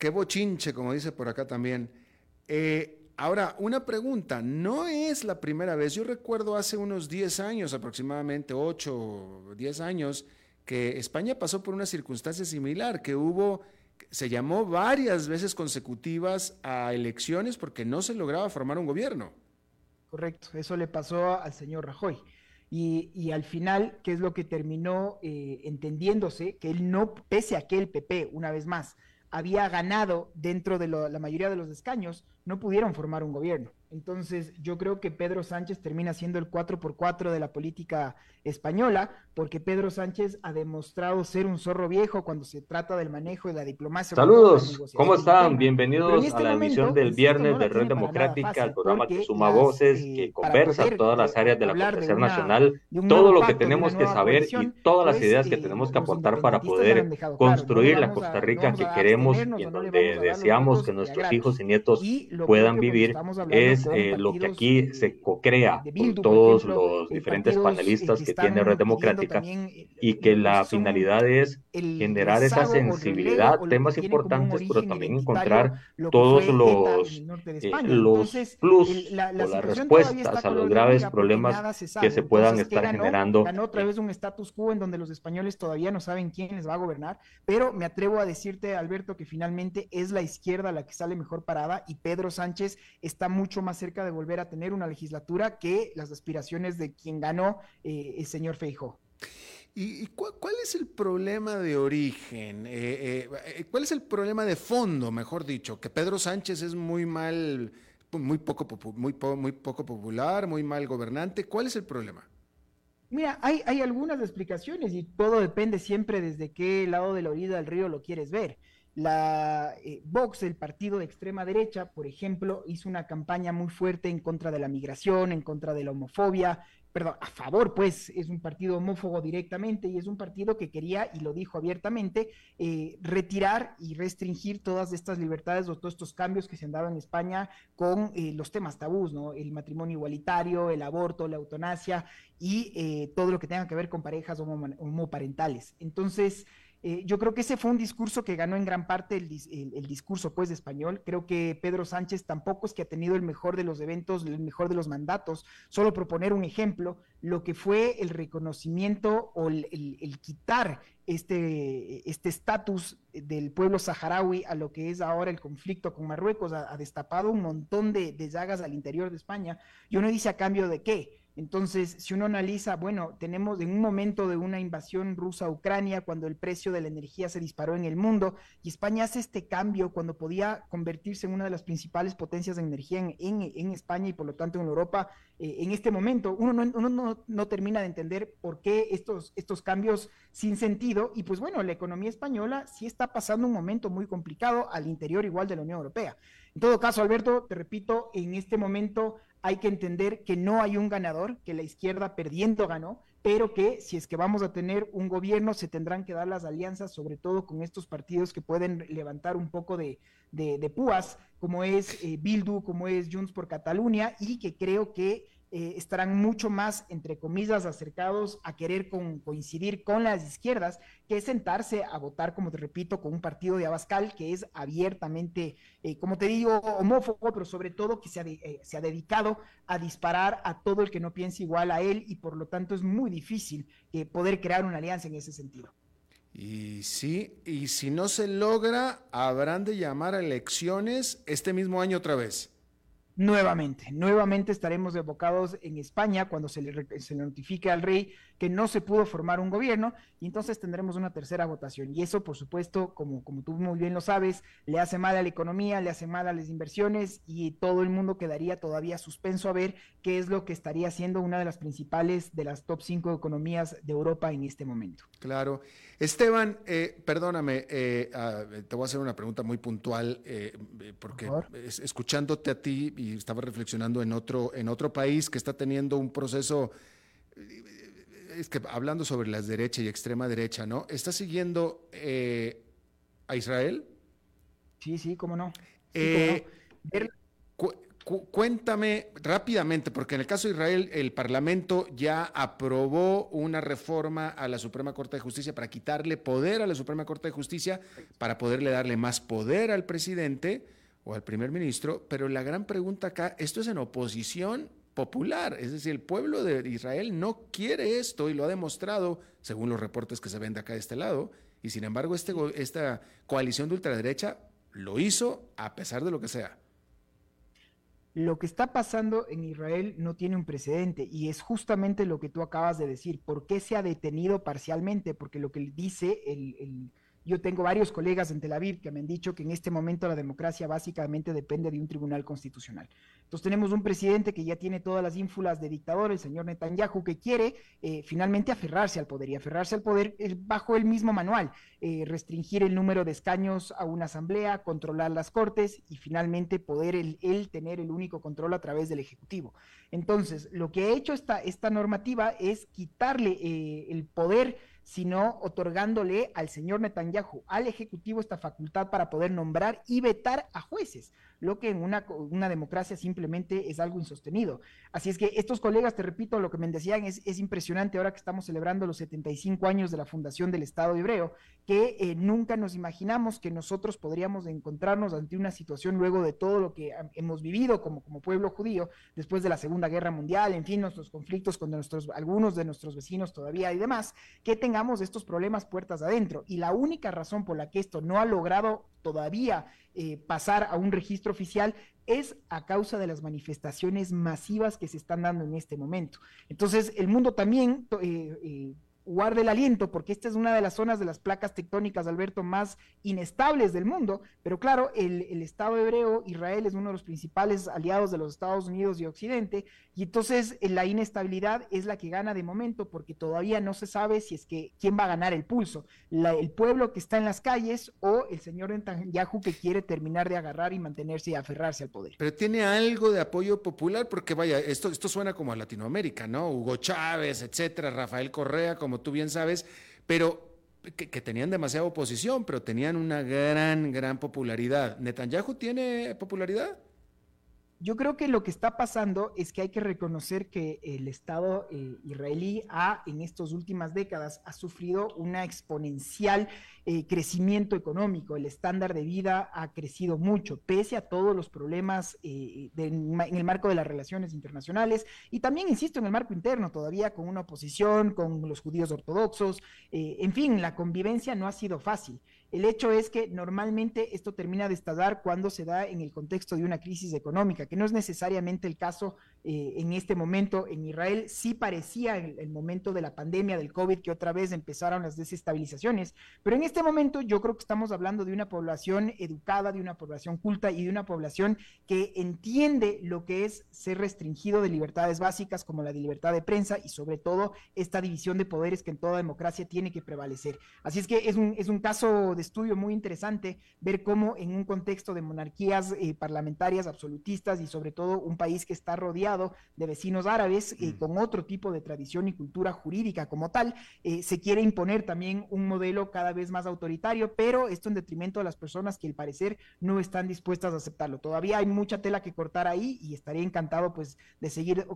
qué bochinche, como dice por acá también. Eh, ahora, una pregunta, no es la primera vez, yo recuerdo hace unos 10 años, aproximadamente 8 o 10 años, que España pasó por una circunstancia similar, que hubo, se llamó varias veces consecutivas a elecciones porque no se lograba formar un gobierno. Correcto, eso le pasó al señor Rajoy. Y, al final, ¿qué es lo que terminó eh, entendiéndose? Que él no, pese a que el PP, una vez más, había ganado dentro de la mayoría de los escaños, no pudieron formar un gobierno. Entonces, yo creo que Pedro Sánchez termina siendo el 4 por 4 de la política española, porque Pedro Sánchez ha demostrado ser un zorro viejo cuando se trata del manejo de la diplomacia. Saludos, ¿cómo están? Bienvenidos este a la emisión del viernes de Red Democrática, el programa que suma voces, que eh, conversa todas las áreas de la política nacional, todo lo que tenemos que saber y todas las ideas que pues, eh, tenemos que aportar para poder construir la Costa Rica que queremos y en donde deseamos que nuestros hijos y nietos puedan vivir es eh, lo que aquí se co-crea con todos los diferentes panelistas que tiene Red Democrática y que la finalidad es generar esa sensibilidad, temas importantes, pero también encontrar todos los, eh, los plus o las respuestas a los graves problemas que se puedan estar generando. Ganó otra vez un status quo en donde los españoles todavía no saben quién les va a gobernar, pero me atrevo a decirte, Alberto, que finalmente es la izquierda la que sale mejor parada y Pedro Sánchez está mucho más cerca de volver a tener una legislatura que las aspiraciones de quien ganó eh, el señor Feijo. ¿Y, cuál es el problema de origen? Eh, eh, ¿Cuál es el problema de fondo, mejor dicho? Que Pedro Sánchez es muy mal, muy poco, muy, muy poco popular, muy mal gobernante. ¿Cuál es el problema? Mira, hay, hay algunas explicaciones y todo depende siempre desde qué lado de la orilla del río lo quieres ver. La eh, Vox, el partido de extrema derecha, por ejemplo, hizo una campaña muy fuerte en contra de la migración, en contra de la homofobia, perdón, a favor, pues es un partido homófobo directamente y es un partido que quería, y lo dijo abiertamente, eh, retirar y restringir todas estas libertades o todos estos cambios que se han dado en España con eh, los temas tabús, ¿no? El matrimonio igualitario, el aborto, la eutanasia y eh, todo lo que tenga que ver con parejas homoparentales. Entonces, eh, yo creo que ese fue un discurso que ganó en gran parte el, discurso pues español. Creo que Pedro Sánchez tampoco es que ha tenido el mejor de los eventos, el mejor de los mandatos. Solo proponer un ejemplo, lo que fue el reconocimiento o el, quitar este estatus este del pueblo saharaui a lo que es ahora el conflicto con Marruecos ha, destapado un montón de, de llagas al interior de España. Y uno dice a cambio de qué entonces, si uno analiza, bueno, tenemos en un momento de una invasión rusa a Ucrania, cuando el precio de la energía se disparó en el mundo, y España hace este cambio cuando podía convertirse en una de las principales potencias de energía en, España y por lo tanto en Europa, eh, en este momento, uno, no, no, termina de entender por qué estos, estos cambios sin sentido, y pues bueno, la economía española sí está pasando un momento muy complicado al interior igual de la Unión Europea. En todo caso, Alberto, te repito, en este momento hay que entender que no hay un ganador, que la izquierda perdiendo ganó, pero que si es que vamos a tener un gobierno, se tendrán que dar las alianzas, sobre todo con estos partidos que pueden levantar un poco de, púas, como es eh, Bildu, como es Junts por Cataluña, y que creo que eh, estarán mucho más, entre comillas, acercados a querer coincidir con las izquierdas que sentarse a votar, como te repito, con un partido de Abascal que es abiertamente, eh, como te digo, homófobo, pero sobre todo que se ha, eh, se ha dedicado a disparar a todo el que no piense igual a él y por lo tanto es muy difícil poder crear una alianza en ese sentido. Y sí, y si no se logra, habrán de llamar a elecciones este mismo año otra vez nuevamente. Nuevamente estaremos evocados en España cuando se le, se le notifique al rey que no se pudo formar un gobierno y entonces tendremos una tercera votación. Y eso, por supuesto, como, como tú muy bien lo sabes, le hace mal a la economía, le hace mal a las inversiones y todo el mundo quedaría todavía suspenso a ver qué es lo que estaría haciendo una de las principales de las top cinco economías de Europa en este momento. Claro. Esteban, eh, perdóname, eh, ah, te voy a hacer una pregunta muy puntual eh, porque escuchándote a ti y estaba reflexionando en otro, en otro país que está teniendo un proceso es que hablando sobre las derecha y extrema derecha, ¿no? ¿Está siguiendo eh, a Israel? Sí, sí, cómo no. Eh, cuéntame rápidamente, porque en el caso de Israel, el Parlamento ya aprobó una reforma a la Suprema Corte de Justicia para quitarle poder a la Suprema Corte de Justicia, para poderle darle más poder al presidente o al primer ministro. Pero la gran pregunta acá, ¿esto es en oposición popular. Es decir, el pueblo de Israel no quiere esto y lo ha demostrado, según los reportes que se ven de acá de este lado. Y sin embargo, este, esta coalición de ultraderecha lo hizo a pesar de lo que sea. Lo que está pasando en Israel no tiene un precedente y es justamente lo que tú acabas de decir. ¿Por qué se ha detenido parcialmente? Porque lo que dice el yo tengo varios colegas en Tel Aviv que me han dicho que en este momento la democracia básicamente depende de un tribunal constitucional. Entonces tenemos un presidente que ya tiene todas las ínfulas de dictador, el señor Netanyahu, que quiere eh, finalmente aferrarse al poder y aferrarse al poder bajo el mismo manual, eh, restringir el número de escaños a una asamblea, controlar las cortes y finalmente poder él, tener el único control a través del Ejecutivo. Entonces, lo que ha hecho esta, esta normativa es quitarle eh, el poder sino otorgándole al señor Netanyahu, al Ejecutivo, esta facultad para poder nombrar y vetar a jueces lo que en una, una democracia simplemente es algo insostenido. Así es que estos colegas, te repito, lo que me decían es, es impresionante ahora que estamos celebrando los 75 años de la fundación del Estado hebreo, que eh, nunca nos imaginamos que nosotros podríamos encontrarnos ante una situación luego de todo lo que hemos vivido como, como pueblo judío, después de la Segunda Guerra Mundial, en fin, nuestros conflictos con nuestros, algunos de nuestros vecinos todavía y demás, que tengamos estos problemas puertas adentro. Y la única razón por la que esto no ha logrado todavía eh, pasar a un registro oficial es a causa de las manifestaciones masivas que se están dando en este momento. Entonces, el mundo también... Eh, eh, guarde el aliento, porque esta es una de las zonas de las placas tectónicas, Alberto, más inestables del mundo. Pero claro, el, Estado hebreo, Israel, es uno de los principales aliados de los Estados Unidos y Occidente, y entonces eh, la inestabilidad es la que gana de momento, porque todavía no se sabe si es que quién va a ganar el pulso, el pueblo que está en las calles o el señor Netanyahu que quiere terminar de agarrar y mantenerse y aferrarse al poder. Pero tiene algo de apoyo popular, porque vaya, esto, esto suena como a Latinoamérica, ¿no? Hugo Chávez, etcétera, Rafael Correa, como tú bien sabes, pero que, que, tenían demasiada oposición, pero tenían una gran, gran popularidad. ¿Netanyahu tiene popularidad? Yo creo que lo que está pasando es que hay que reconocer que el Estado eh, israelí ha, en estas últimas décadas, ha sufrido una exponencial eh, crecimiento económico. El estándar de vida ha crecido mucho, pese a todos los problemas eh, en el marco de las relaciones internacionales y también, insisto, en el marco interno, todavía con una oposición, con los judíos ortodoxos. en fin, la convivencia no ha sido fácil. El hecho es que normalmente esto termina de estallar cuando se da en el contexto de una crisis económica, que no es necesariamente el caso eh, en este momento en Israel. Sí parecía el, el, momento de la pandemia del COVID que otra vez empezaron las desestabilizaciones, pero en este momento yo creo que estamos hablando de una población educada, de una población culta y de una población que entiende lo que es ser restringido de libertades básicas como la de libertad de prensa y sobre todo esta división de poderes que en toda democracia tiene que prevalecer. Así es que es un, es un caso estudio muy interesante ver cómo en un contexto de monarquías eh, parlamentarias absolutistas y sobre todo un país que está rodeado de vecinos árabes eh, mm. con otro tipo de tradición y cultura jurídica como tal, eh, se quiere imponer también un modelo cada vez más autoritario, pero esto en detrimento de las personas que al parecer no están dispuestas a aceptarlo. Todavía hay mucha tela que cortar ahí y estaría encantado pues de seguir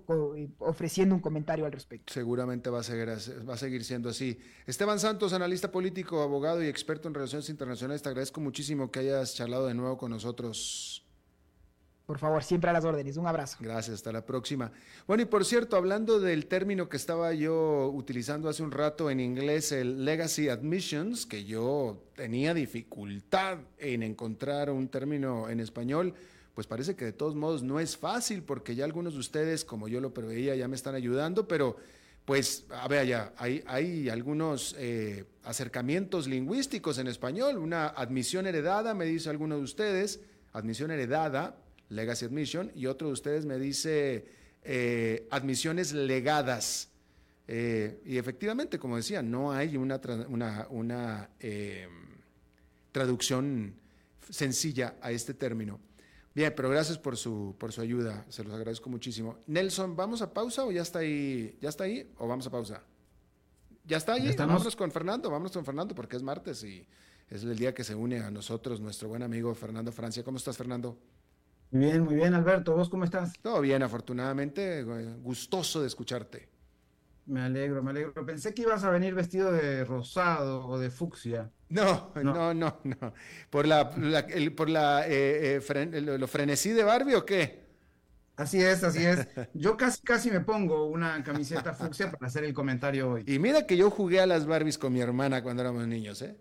ofreciendo un comentario al respecto. Seguramente va a seguir, va a seguir siendo así. Esteban Santos, analista político, abogado y experto en relaciones internacionales. Te agradezco muchísimo que hayas charlado de nuevo con nosotros. Por favor, siempre a las órdenes. Un abrazo. Gracias, hasta la próxima. Bueno, y por cierto, hablando del término que estaba yo utilizando hace un rato en inglés, el Legacy Admissions, que yo tenía dificultad en encontrar un término en español, pues parece que de todos modos no es fácil, porque ya algunos de ustedes, como yo lo preveía, ya me están ayudando, pero pues, a ver, ya, hay, algunos eh, acercamientos lingüísticos en español, una admisión heredada, me dice alguno de ustedes, admisión heredada, legacy admission, y otro de ustedes me dice eh, admisiones legadas. Eh, y efectivamente, como decía, no hay una, una, una traducción sencilla a este término. Bien, pero gracias por su, por su ayuda, se los agradezco muchísimo. Nelson, ¿vamos a pausa o ya está ahí? ¿Ya está ahí o vamos a pausa? ¿Ya está ahí? Vámonos con Fernando, vámonos con Fernando porque es martes y es el día que se une a nosotros nuestro buen amigo Fernando Francia. ¿Cómo estás, Fernando? Muy bien, muy bien, Alberto. ¿Vos cómo estás? Todo bien, afortunadamente. Gustoso de escucharte. Me alegro, me alegro. Pensé que ibas a venir vestido de rosado o de fucsia. No, no, no, no. ¿Por la, por la eh, eh, lo frenesí de Barbie o qué? Así es, así es. Yo casi, casi me pongo una camiseta fucsia para hacer el comentario hoy. Y mira que yo jugué a las Barbies con mi hermana cuando éramos niños, ¿eh?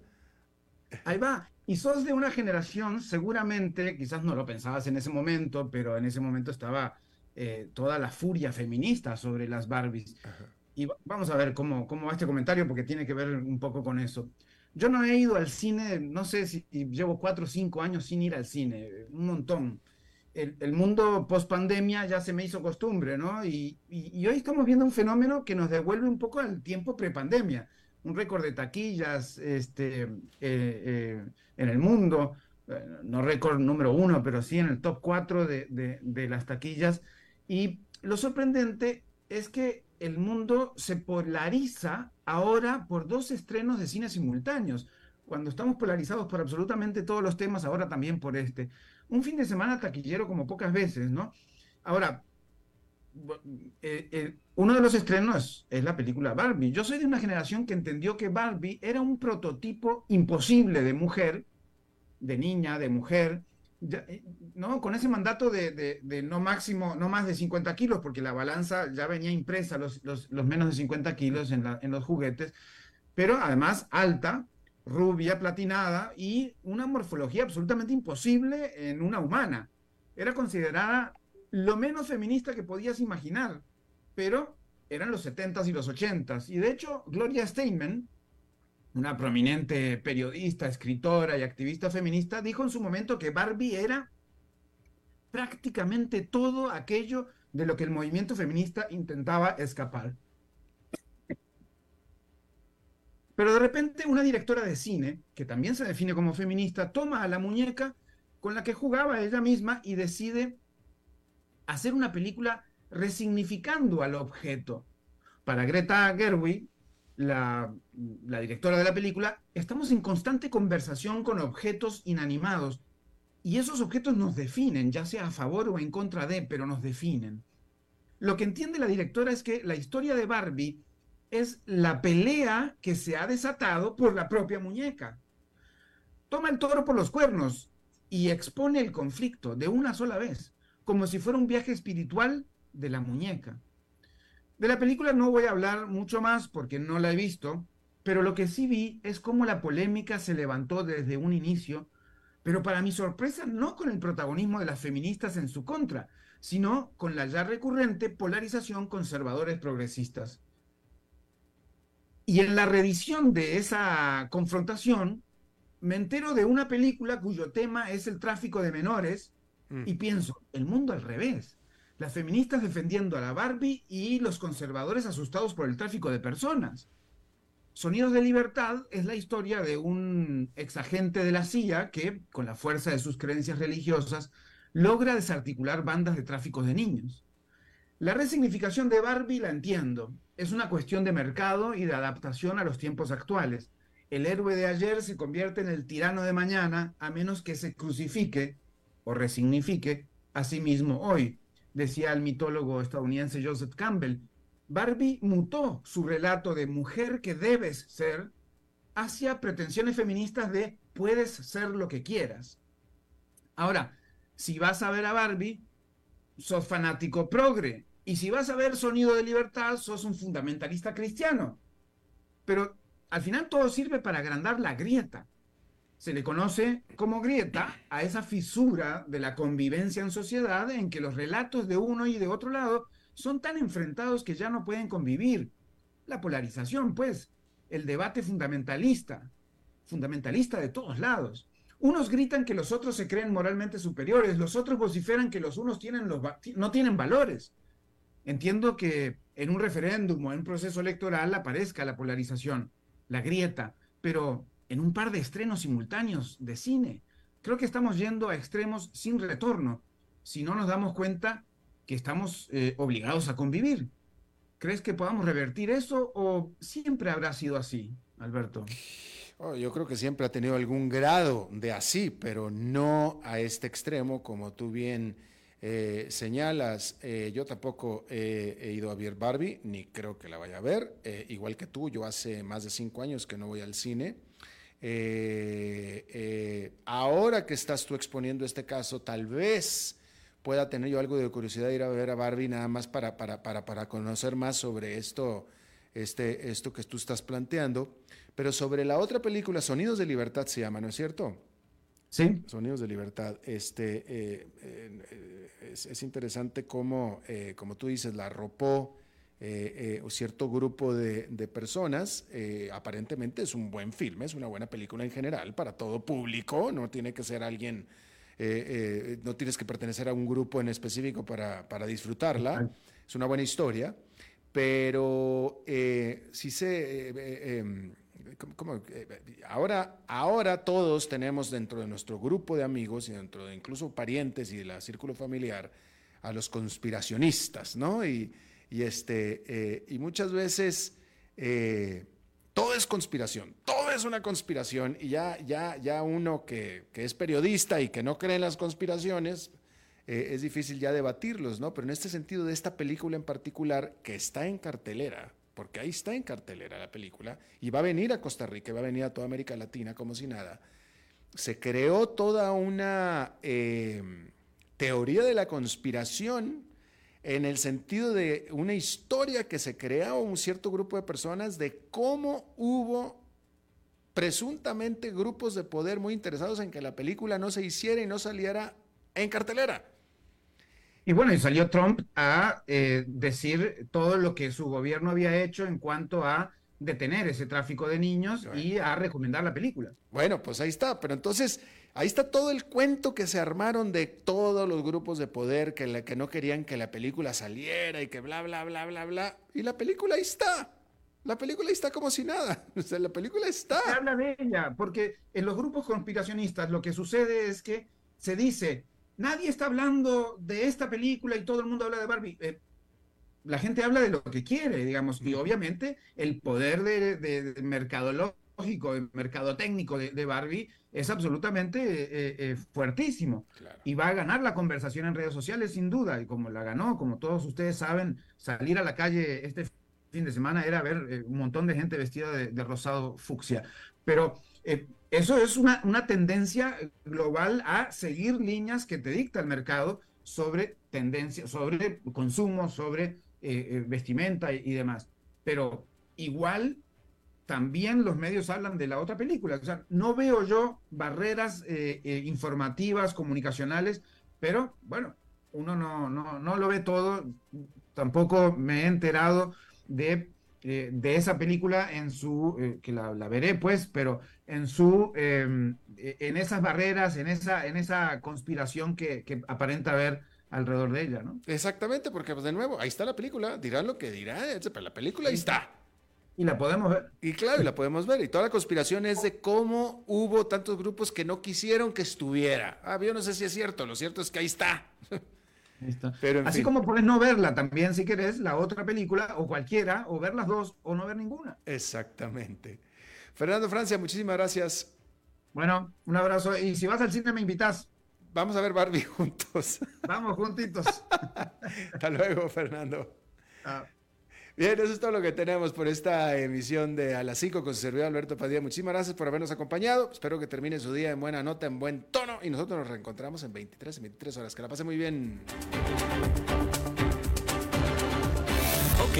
Ahí va. Y sos de una generación, seguramente, quizás no lo pensabas en ese momento, pero en ese momento estaba eh, toda la furia feminista sobre las Barbies. Ajá. Y vamos a ver cómo, cómo va este comentario, porque tiene que ver un poco con eso. Yo no he ido al cine, no sé si llevo cuatro o cinco años sin ir al cine, un montón. El, el mundo post pandemia ya se me hizo costumbre, ¿no? Y, y, hoy estamos viendo un fenómeno que nos devuelve un poco al tiempo prepandemia. Un récord de taquillas este, eh, eh, en el mundo, no récord número uno, pero sí en el top cuatro de, de, de las taquillas. Y lo sorprendente es que el mundo se polariza ahora por dos estrenos de cine simultáneos. Cuando estamos polarizados por absolutamente todos los temas, ahora también por este. Un fin de semana taquillero como pocas veces, ¿no? Ahora, eh, eh, uno de los estrenos es la película Barbie. Yo soy de una generación que entendió que Barbie era un prototipo imposible de mujer, de niña, de mujer, eh, no, con ese mandato de, no máximo, no más de 50 kilos, porque la balanza ya venía impresa los, menos de 50 kilos en, los juguetes, pero además alta, rubia, platinada y una morfología absolutamente imposible en una humana. Era considerada lo menos feminista que podías imaginar, pero eran los 70s y los 80s. Y de hecho, Gloria Steinem, una prominente periodista, escritora y activista feminista, dijo en su momento que Barbie era prácticamente todo aquello de lo que el movimiento feminista intentaba escapar. Pero de repente una directora de cine, que también se define como feminista, toma a la muñeca con la que jugaba ella misma y decide hacer una película resignificando al objeto. Para Greta Gerwig, la, la, directora de la película, estamos en constante conversación con objetos inanimados y esos objetos nos definen, ya sea a favor o en contra de, pero nos definen. Lo que entiende la directora es que la historia de Barbie es la pelea que se ha desatado por la propia muñeca. Toma el toro por los cuernos y expone el conflicto de una sola vez, como si fuera un viaje espiritual de la muñeca. De la película no voy a hablar mucho más porque no la he visto, pero lo que sí vi es cómo la polémica se levantó desde un inicio, pero para mi sorpresa no con el protagonismo de las feministas en su contra, sino con la ya recurrente polarización conservadores progresistas. Y en la revisión de esa confrontación, me entero de una película cuyo tema es el tráfico de menores mm. y pienso, el mundo al revés. Las feministas defendiendo a la Barbie y los conservadores asustados por el tráfico de personas. Sonidos de Libertad es la historia de un exagente de la CIA que, con la fuerza de sus creencias religiosas, logra desarticular bandas de tráfico de niños. La resignificación de Barbie la entiendo. Es una cuestión de mercado y de adaptación a los tiempos actuales. El héroe de ayer se convierte en el tirano de mañana a menos que se crucifique o resignifique a sí mismo hoy, decía el mitólogo estadounidense Joseph Campbell. Barbie mutó su relato de mujer que debes ser hacia pretensiones feministas de puedes ser lo que quieras. Ahora, si vas a ver a Barbie, sos fanático progre. Y si vas a ver Sonido de Libertad, sos un fundamentalista cristiano. Pero al final todo sirve para agrandar la grieta. Se le conoce como grieta a esa fisura de la convivencia en sociedad en que los relatos de uno y de otro lado son tan enfrentados que ya no pueden convivir. La polarización, pues, el debate fundamentalista, fundamentalista de todos lados. Unos gritan que los otros se creen moralmente superiores, los otros vociferan que los unos tienen los no tienen valores. Entiendo que en un referéndum o en un proceso electoral aparezca la polarización, la grieta, pero en un par de estrenos simultáneos de cine, creo que estamos yendo a extremos sin retorno si no nos damos cuenta que estamos eh, obligados a convivir. ¿Crees que podamos revertir eso o siempre habrá sido así, Alberto? Oh, yo creo que siempre ha tenido algún grado de así, pero no a este extremo, como tú bien eh, señalas. Eh, yo tampoco he ido a ver Barbie, ni creo que la vaya a ver. Eh, igual que tú, yo hace más de cinco años que no voy al cine. Ahora que estás tú exponiendo este caso, tal vez pueda tener yo algo de curiosidad de ir a ver a Barbie nada más para, para, para, para conocer más sobre esto, este, esto que tú estás planteando. Pero sobre la otra película, Sonidos de Libertad se llama, ¿no es cierto? Sí. Sonidos de Libertad. Este, eh, eh, es, interesante cómo, eh, como tú dices, la arropó un cierto grupo de, de personas. aparentemente es un buen filme, es una buena película en general para todo público, no tiene que ser alguien... no tienes que pertenecer a un grupo en específico para, para disfrutarla. Es una buena historia, pero sí se em, eh, ahora, ahora todos tenemos dentro de nuestro grupo de amigos y dentro de incluso parientes y de la círculo familiar a los conspiracionistas, ¿no? Y, este, eh, y muchas veces eh, todo es conspiración, todo es una conspiración y ya, ya, ya uno que, que es periodista y que no cree en las conspiraciones, es difícil ya debatirlos, ¿no? Pero en este sentido de esta película en particular, que está en cartelera, porque ahí está en cartelera la película, y va a venir a Costa Rica, va a venir a toda América Latina como si nada, se creó toda una teoría de la conspiración en el sentido de una historia que se creó un cierto grupo de personas de cómo hubo presuntamente grupos de poder muy interesados en que la película no se hiciera y no saliera en cartelera. Y bueno, y salió Trump a eh, decir todo lo que su gobierno había hecho en cuanto a detener ese tráfico de niños y a recomendar la película. Bueno, pues ahí está, pero entonces ahí está todo el cuento que se armaron de todos los grupos de poder que, que no querían que la película saliera y que bla, bla, bla, bla, bla. Y la película ahí está. La película está como si nada. O sea, la película está. Se habla de ella, porque en los grupos conspiracionistas lo que sucede es que se dice, nadie está hablando de esta película y todo el mundo habla de Barbie. Eh, la gente habla de lo que quiere, digamos, y obviamente el poder de, de, mercadológico, el mercado técnico de, Barbie es absolutamente eh, eh, fuertísimo. Y va a ganar la conversación en redes sociales sin duda, y como la ganó, como todos ustedes saben, salir a la calle este fin de semana era ver eh, un montón de gente vestida de, rosado fucsia. Pero eso es una, una, tendencia global a seguir líneas que te dicta el mercado sobre tendencia, sobre consumo, sobre vestimenta y, demás. Pero igual también los medios hablan de la otra película. O sea, no veo yo barreras informativas, comunicacionales, pero bueno, uno no, no, no lo ve todo. Tampoco me he enterado de, eh, de esa película en su, eh, que la, veré pues, pero en su, em, e, en esas barreras, en esa, en esa conspiración que, que aparenta haber alrededor de ella, ¿no? Exactamente, porque pues, de nuevo, ahí está la película, dirán lo que dirán, pero la película ahí está. Y la podemos ver. Y claro, y la podemos ver. Y toda la conspiración es de cómo hubo tantos grupos que no quisieron que estuviera. Ah, yo no sé si es cierto, lo cierto es que ahí está. Pero Así como puedes no verla también si querés, la otra película o cualquiera, o ver las dos o no ver ninguna. Exactamente. Fernando Francia, muchísimas gracias. Bueno, un abrazo. Y si vas al cine me invitas. Vamos a ver Barbie juntos. Vamos juntitos. Hasta luego, Fernando. Ah. Bien, eso es todo lo que tenemos por esta emisión de A las 5 con su servidor Alberto Padilla. Muchísimas gracias por habernos acompañado. Espero que termine su día en buena nota, en buen tono. Y nosotros nos reencontramos en 23, 23 horas. Que la pase muy bien. Ok,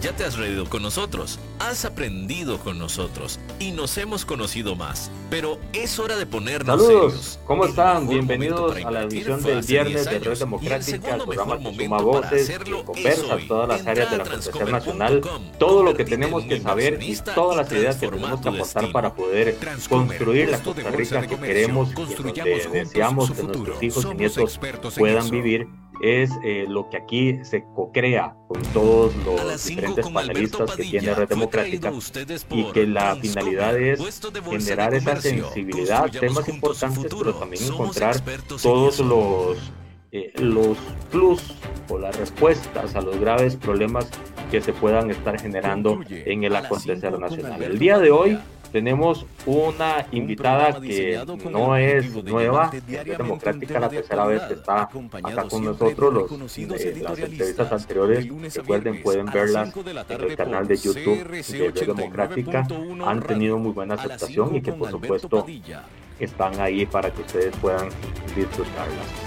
ya te has reído con nosotros, has aprendido con nosotros y nos hemos conocido más. Pero es hora de ponernos Saludos, ¿cómo están? Bienvenidos a la edición del viernes de Red Democrática, el programa que suma voces, que conversa todas las áreas de la Constitución Nacional, todo lo que tenemos que saber y todas las ideas que tenemos que aportar para poder construir la Costa Rica que queremos y donde deseamos que nuestros hijos y nietos puedan vivir es eh, lo que aquí se co-crea con todos los diferentes panelistas que tiene Red Democrática y que la finalidad es generar esa sensibilidad, temas importantes, pero también encontrar todos los, eh, los plus o las respuestas a los graves problemas que se puedan estar generando en el acontecer nacional. El día de hoy tenemos una invitada que no es nueva, es democrática, la tercera vez que está acá con nosotros. Los, eh, las entrevistas anteriores, recuerden, pueden verlas en el canal de YouTube de Red Democrática. Han tenido muy buena aceptación y que por supuesto están ahí para que ustedes puedan disfrutarlas.